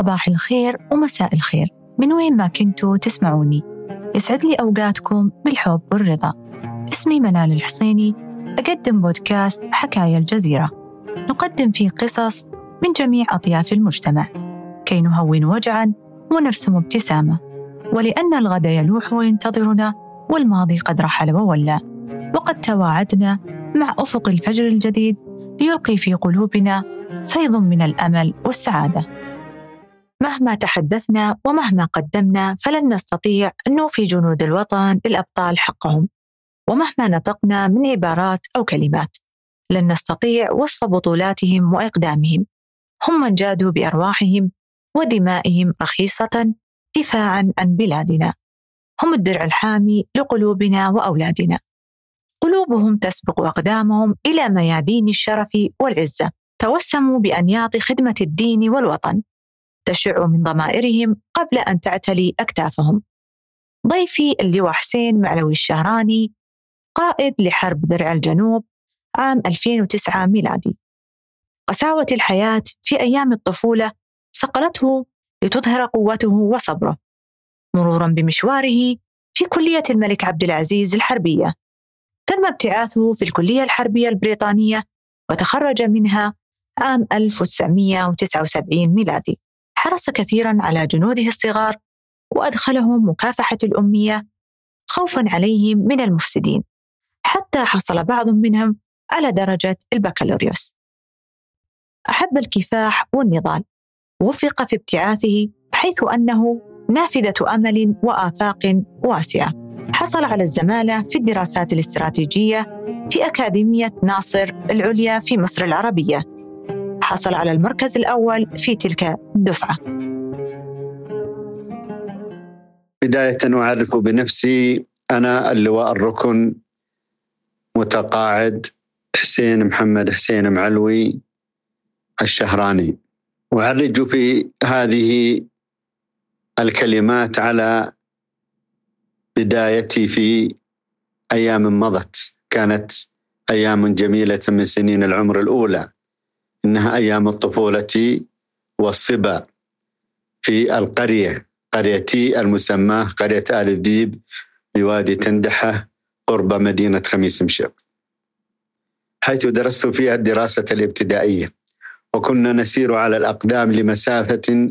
صباح الخير ومساء الخير. من وين ما كنتوا تسمعوني. يسعد لي أوقاتكم بالحب والرضا. اسمي منال الحصيني. أقدم بودكاست حكاية الجزيرة. نقدم فيه قصص من جميع أطياف المجتمع. كي نهون وجعا ونرسم ابتسامة. ولأن الغد يلوح وينتظرنا والماضي قد رحل وولى. وقد تواعدنا مع أفق الفجر الجديد ليلقي في قلوبنا فيض من الأمل والسعادة. مهما تحدثنا ومهما قدمنا فلن نستطيع أن نوفي جنود الوطن للأبطال حقهم. ومهما نطقنا من عبارات أو كلمات لن نستطيع وصف بطولاتهم وإقدامهم. هم من جادوا بأرواحهم ودمائهم رخيصة دفاعا عن بلادنا. هم الدرع الحامي لقلوبنا وأولادنا. قلوبهم تسبق أقدامهم إلى ميادين الشرف والعزة. توسموا بأنياط خدمة الدين والوطن. تشع من ضمائرهم قبل أن تعتلي أكتافهم. ضيفي اللواء حسين معلوي الشهراني قائد لحرب درع الجنوب عام 2009 ميلادي. قساوة الحياة في أيام الطفولة صقلته لتظهر قوته وصبره مرورا بمشواره في كلية الملك عبد العزيز الحربية. تم ابتعاثه في الكلية الحربية البريطانية وتخرج منها عام 1979 ميلادي. حرص كثيرا على جنوده الصغار وأدخلهم مكافحة الأمية خوفا عليهم من المفسدين حتى حصل بعض منهم على درجة البكالوريوس. أحب الكفاح والنضال. وفق في ابتعاثه حيث أنه نافذة أمل وآفاق واسعة. حصل على الزمالة في الدراسات الاستراتيجية في أكاديمية ناصر العليا في مصر العربية. حصل على المركز الأول في تلك الدفعة. بداية أعرف بنفسي أنا اللواء الركن متقاعد حسين محمد حسين معلوي الشهراني. أعرج في هذه الكلمات على بدايتي في أيام مضت. كانت أيام جميلة من سنين العمر الأولى. إنها أيام الطفولة والصبا في القرية قريتي المسماه قرية آل الديب بوادي تندحة قرب مدينة خميس مشيط حيث درست فيها الدراسة الابتدائية وكنا نسير على الأقدام لمسافة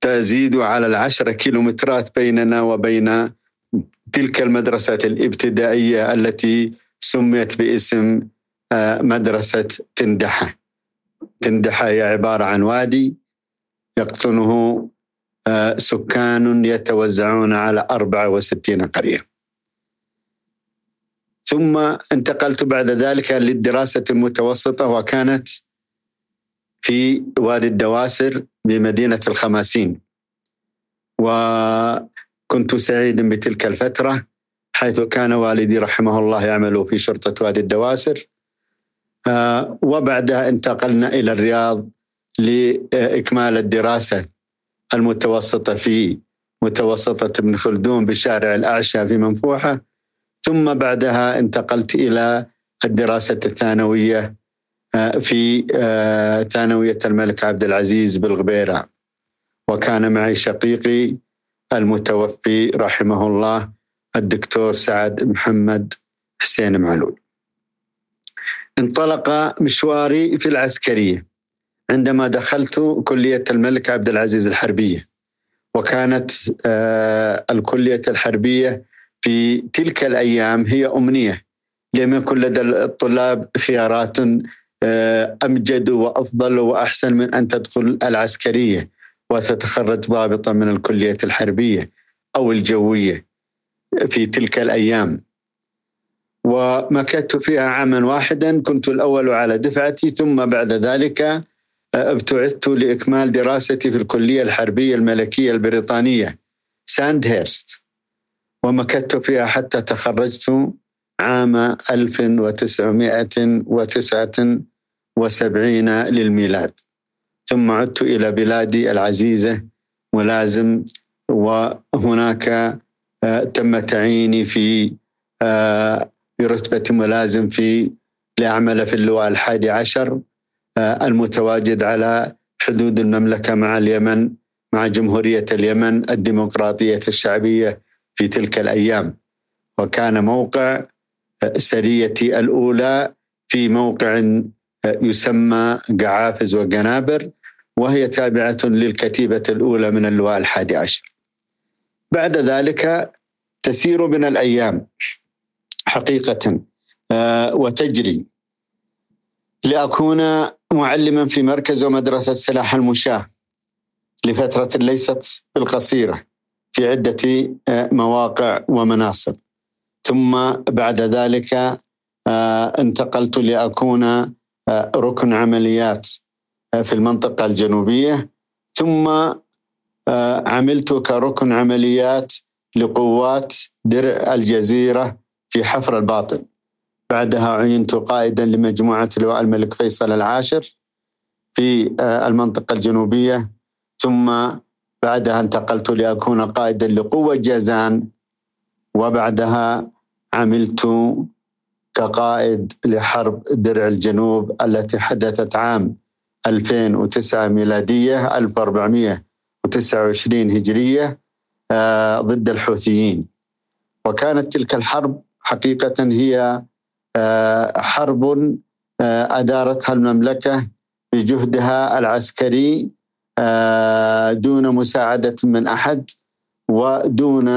تزيد على العشرة كيلومترات بيننا وبين تلك المدرسة الابتدائية التي سميت باسم آه، مدرسة تندحة. تندحة هي عبارة عن وادي يقطنه آه، سكان يتوزعون على 64 قرية. ثم انتقلت بعد ذلك للدراسة المتوسطة وكانت في وادي الدواسر بمدينة الخماسين. وكنت سعيدا بتلك الفترة حيث كان والدي رحمه الله يعمل في شرطة وادي الدواسر. وبعدها انتقلنا إلى الرياض لإكمال الدراسة المتوسطة في متوسطة ابن خلدون بشارع الأعشى في منفوحة. ثم بعدها انتقلت إلى الدراسة الثانوية آه، في آه، ثانوية الملك عبد العزيز بالغبيرة. وكان معي شقيقي المتوفي رحمه الله الدكتور سعد محمد حسين معلول. انطلق مشواري في العسكرية عندما دخلت كلية الملك عبد العزيز الحربيه وكانت آه، الكلية الحربية في تلك الأيام هي أمنية. لم يكن لدى الطلاب خيارات آه، أمجد وأفضل وأحسن من أن تدخل العسكرية وتتخرج ضابطا من الكلية الحربية أو الجوية في تلك الأيام. ومكثت فيها عاما واحدا كنت الأول على دفعتي ثم بعد ذلك آه، ابتعثت لإكمال دراستي في الكلية الحربية الملكية البريطانية ساند هيرست ومكثت فيها حتى تخرجت عام 1979 للميلاد. ثم عدت إلى بلادي العزيزة ملازم وهناك آه، تم تعييني في آه، برتبة ملازم في لأعمل في اللواء الحادي عشر آه، المتواجد على حدود المملكة مع اليمن مع جمهورية اليمن الديمقراطية الشعبية في تلك الأيام. وكان موقع سريتي الأولى في موقع يسمى قعافز وقنابر وهي تابعة للكتيبة الأولى من اللواء الحادي عشر. بعد ذلك تسير بنا الأيام. حقيقة آه، وتجري. لأكون معلما في مركز ومدرسة سلاح المشاة لفترة ليست بالقصيرة في عدة آه، مواقع ومناصب. ثم بعد ذلك آه، انتقلت لأكون ركن عمليات في المنطقة الجنوبية. ثم عملت كركن عمليات لقوات درع الجزيرة في حفر الباطن. بعدها عينت قائدا لمجموعة لواء الملك فيصل العاشر في آه، المنطقة الجنوبية. ثم بعدها انتقلت لأكون قائدا لقوة جازان. وبعدها عملت كقائد لحرب درع الجنوب التي حدثت عام 2009 ميلادية 1429 هجرية آه، ضد الحوثيين. وكانت تلك الحرب حقيقة هي آه، حرب آه، أدارتها المملكة بجهدها العسكري دون مساعدة من أحد ودون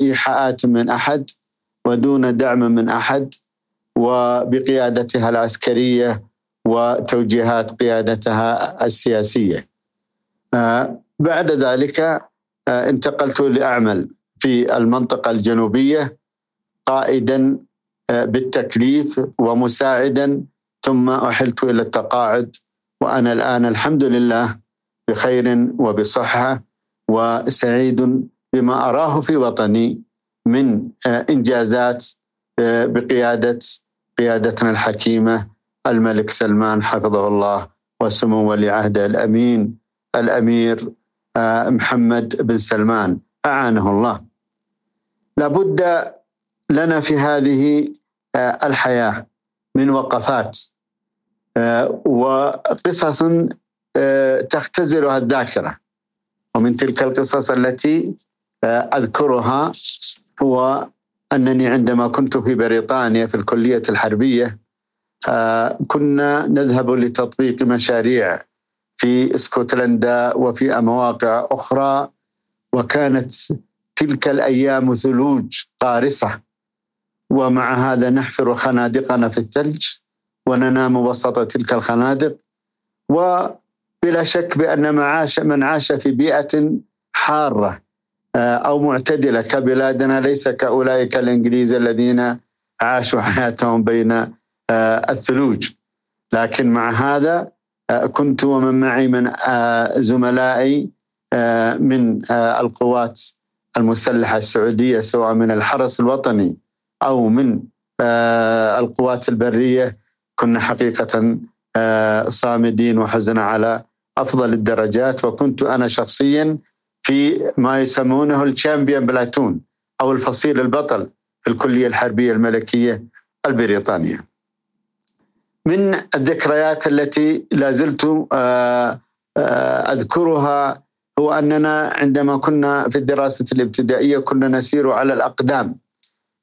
إيحاءات من أحد ودون دعم من أحد وبقيادتها العسكرية وتوجيهات قيادتها السياسية. بعد ذلك آه، انتقلت لأعمل في المنطقة الجنوبية قائدا آه، بالتكليف ومساعدا. ثم أحلت إلى التقاعد وأنا الآن الحمد لله بخير وبصحة وسعيد بما أراه في وطني من آه، إنجازات بقيادة قيادتنا الحكيمة الملك سلمان حفظه الله وسمو ولي عهده الأمين الأمير آه، محمد بن سلمان أعانه الله. لابد لنا في هذه آه، الحياة من وقفات آه، وقصص تختزلها الذاكرة. ومن تلك القصص التي أذكرها هو أنني عندما كنت في بريطانيا في الكلية الحربية كنا نذهب لتطبيق مشاريع في اسكتلندا وفي مواقع أخرى وكانت تلك الأيام ثلوج قارصة. ومع هذا نحفر خنادقنا في الثلج وننام وسط تلك الخنادق. وبلا شك بأن معاش من عاش في بيئة حارة آه، أو معتدلة كبلادنا ليس كأولئك الإنجليز الذين عاشوا حياتهم بين آه، الثلوج. لكن مع هذا آه، كنت ومن معي من زملائي من القوات المسلحة السعودية سواء من الحرس الوطني أو من القوات البرية كنا حقيقة صامدين وحزنا على أفضل الدرجات. وكنت أنا شخصيا في ما يسمونه الشامبيون بلاتون أو الفصيل البطل في الكلية الحربية الملكية البريطانية. من الذكريات التي لا زلت آه، آه، أذكرها هو أننا عندما كنا في الدراسة الابتدائية كنا نسير على الأقدام.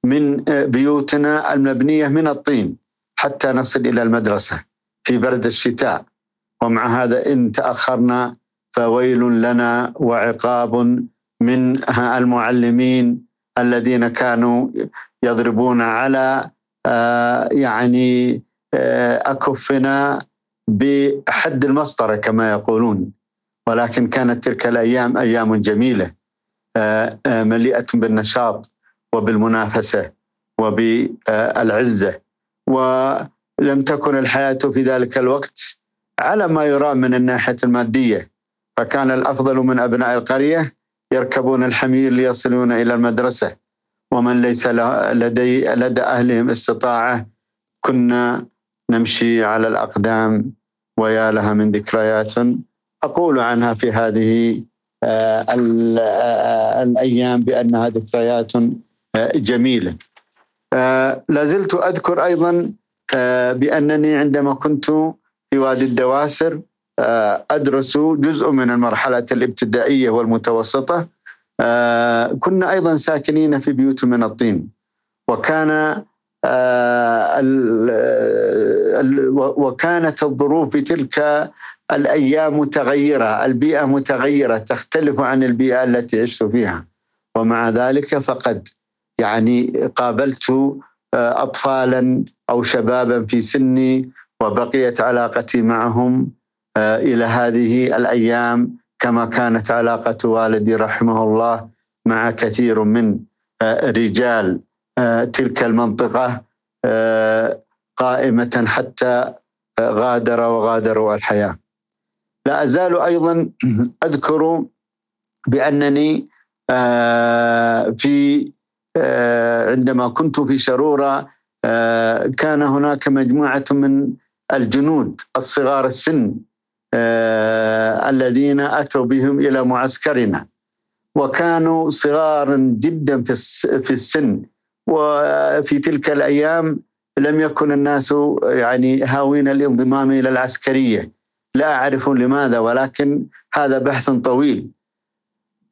من آه، بيوتنا المبنية من الطين حتى نصل إلى المدرسة في برد الشتاء. ومع هذا إن تأخرنا فويل لنا وعقاب من المعلمين الذين كانوا يضربون على يعني أكفنا بحد المسطرة كما يقولون. ولكن كانت تلك جميلة آه، آه، مليئة بالنشاط. وبالمنافسة وبالعزة ولم تكن الحياة في ذلك الوقت على ما يرام من الناحية المادية فكان الأفضل من أبناء القرية يركبون الحمير ليصلون إلى المدرسة. ومن ليس لدي لدى أهلهم استطاعة كنا نمشي على الأقدام ويا لها من ذكريات أقول عنها في هذه آه، آه، الأيام بأنها ذكريات آه، جميلة. لا زلت أذكر أيضا بأنني عندما كنت في وادي الدواسر أدرس جزء من المرحلة الابتدائية والمتوسطة. كنا أيضا ساكنين في بيوت من الطين. وكان وكانت الظروف في تلك الأيام متغيرة، البيئة متغيرة تختلف عن البيئة التي عشت فيها. ومع ذلك فقد يعني قابلت آه، اطفالا أو شبابا في سني وبقيت علاقتي معهم آه، إلى هذه الأيام كما كانت علاقة والدي رحمه الله مع كثير من آه، رجال تلك المنطقة قائمة حتى غادر وغادروا الحياة. لا أزال أيضا أذكر بأنني في عندما كنت في شرورة كان هناك مجموعة من الجنود الصغار السن الذين أتوا بهم إلى معسكرنا. وكانوا صغارا جدا في السن. وفي تلك الأيام لم يكن الناس يعني هاوين الانضمام إلى العسكرية. لا أعرف لماذا ولكن هذا بحث طويل.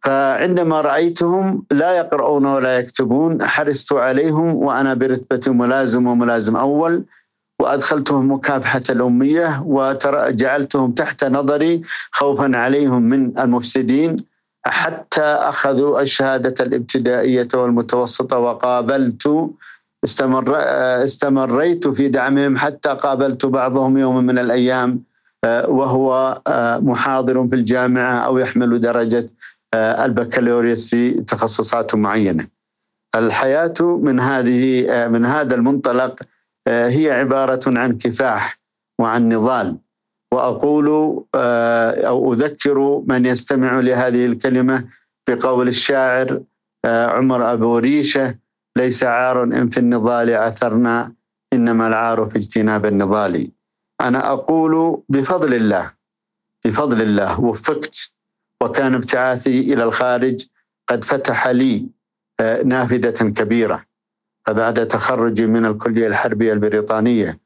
فعندما رأيتهم لا يقرؤون ولا يكتبون حرصت عليهم وأنا برتبة ملازم وملازم أول وأدخلتهم مكافحة الأمية وجعلتهم تحت نظري خوفا عليهم من المفسدين حتى أخذوا الشهادة الابتدائية والمتوسطة وقابلت استمر استمريت في دعمهم حتى قابلت بعضهم يوم من الأيام وهو محاضر في الجامعة أو يحمل درجة البكالوريوس في تخصصات معينة. الحياة من هذه من هذا المنطلق هي عبارة عن كفاح وعن نضال وأقول أو أذكر من يستمع لهذه الكلمة بقول الشاعر عمر أبو ريشة ليس عار إن في النضال عثرنا إنما العار في اجتناب النضال أنا أقول بفضل الله بفضل الله وفقت وكان ابتعاثي إلى الخارج قد فتح لي نافذة كبيرة. فبعد تخرجي من الكلية الحربية البريطانية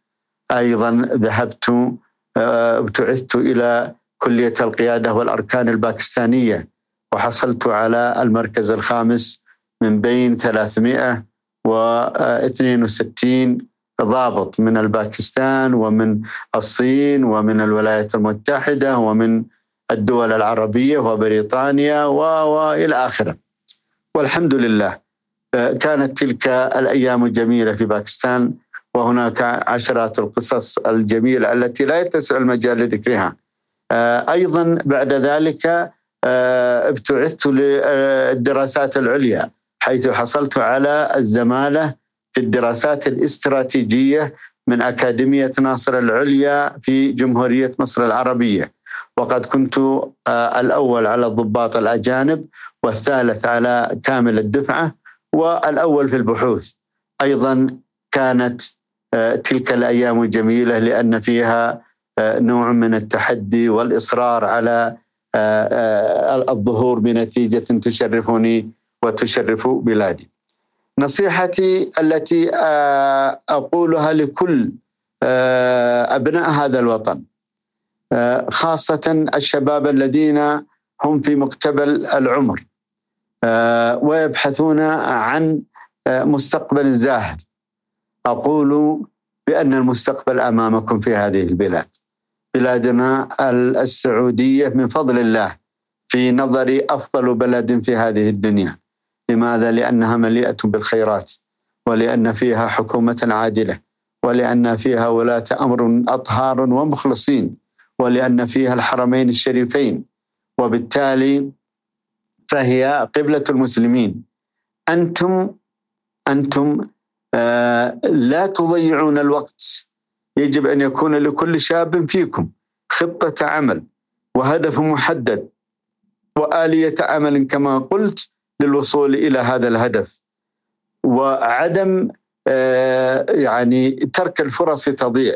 أيضا ذهبت ابتعثت إلى كلية القيادة والأركان الباكستانية وحصلت على المركز الخامس من بين 362 ضابط من الباكستان ومن الصين ومن الولايات المتحدة ومن الدول العربية وبريطانيا والى آخره. والحمد لله كانت تلك الأيام الجميلة في باكستان وهناك عشرات القصص الجميلة التي لا يتسع المجال لذكرها. أيضا بعد ذلك ابتعثت للدراسات العليا حيث حصلت على الزمالة في الدراسات الاستراتيجية من أكاديمية ناصر العليا في جمهورية مصر العربية وقد كنت الأول على الضباط الأجانب والثالث على كامل الدفعة والأول في البحوث أيضا كانت تلك الأيام جميلة لأن فيها نوع من التحدي والإصرار على الظهور بنتيجة تشرفني وتشرف بلادي. نصيحتي التي أقولها لكل أبناء هذا الوطن خاصة الشباب الذين هم في مقتبل العمر ويبحثون عن مستقبل زاهر. أقول بأن المستقبل أمامكم في هذه البلاد بلادنا السعودية من فضل الله في نظري أفضل بلد في هذه الدنيا. لماذا؟ لأنها مليئة بالخيرات ولأن فيها حكومة عادلة ولأن فيها ولاة أمر أطهار ومخلصين. ولأن فيها الحرمين الشريفين وبالتالي فهي قبلة المسلمين. أنتم أنتم آه لا تضيعون الوقت. يجب أن يكون لكل شاب فيكم خطة عمل وهدف محدد وآلية عمل كما قلت للوصول إلى هذا الهدف. وعدم آه، يعني ترك الفرص تضيع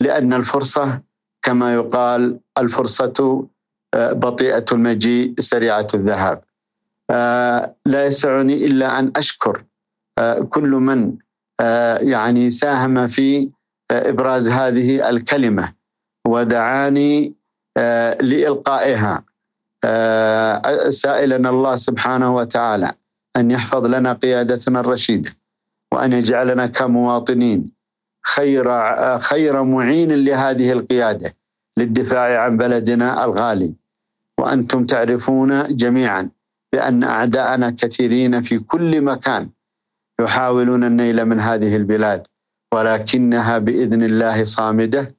لأن الفرصة كما يقال الفرصة آه، بطيئة المجيء سريعة الذهاب. آه، لا يسعني إلا أن أشكر كل من يعني ساهم في إبراز هذه الكلمة ودعاني لإلقائها. سائلا الله سبحانه وتعالى أن يحفظ لنا قيادتنا الرشيدة وأن يجعلنا كمواطنين. خير خير معين لهذه القيادة للدفاع عن بلدنا الغالي. وأنتم تعرفون جميعا بأن أعداءنا كثيرين في كل مكان يحاولون النيل من هذه البلاد. ولكنها بإذن الله صامدة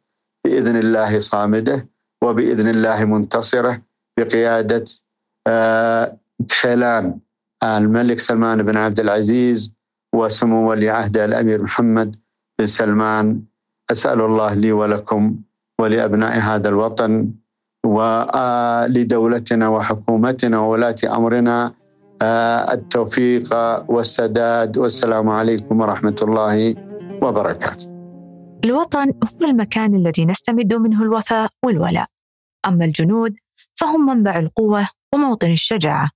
بإذن الله صامدة وبإذن الله منتصرة بقيادة كيلان الملك سلمان بن عبد العزيز وسمو ولي عهده الأمير محمد بن سلمان أسأل الله لي ولكم ولأبناء هذا الوطن ولدولتنا وحكومتنا وولاة أمرنا التوفيق والسداد والسلام عليكم ورحمة الله وبركاته. الوطن هو المكان الذي نستمد منه الوفاء والولاء، أما الجنود فهم منبع القوة وموطن الشجاعة،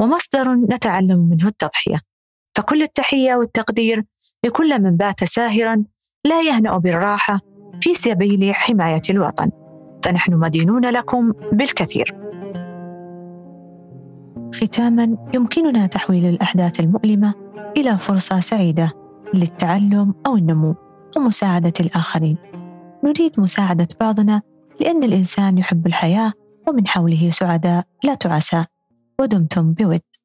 ومصدر نتعلم منه التضحية. فكل التحية والتقدير لكل من بات ساهرا لا يهنأ بالراحة في سبيل حماية الوطن، فنحن مدينون لكم بالكثير. ختاما يمكننا تحويل الأحداث المؤلمة إلى فرصة سعيدة للتعلم أو النمو ومساعدة الآخرين. نريد مساعدة بعضنا لأن الإنسان يحب الحياة ومن حوله سعداء لا تعسى. ودمتم بود.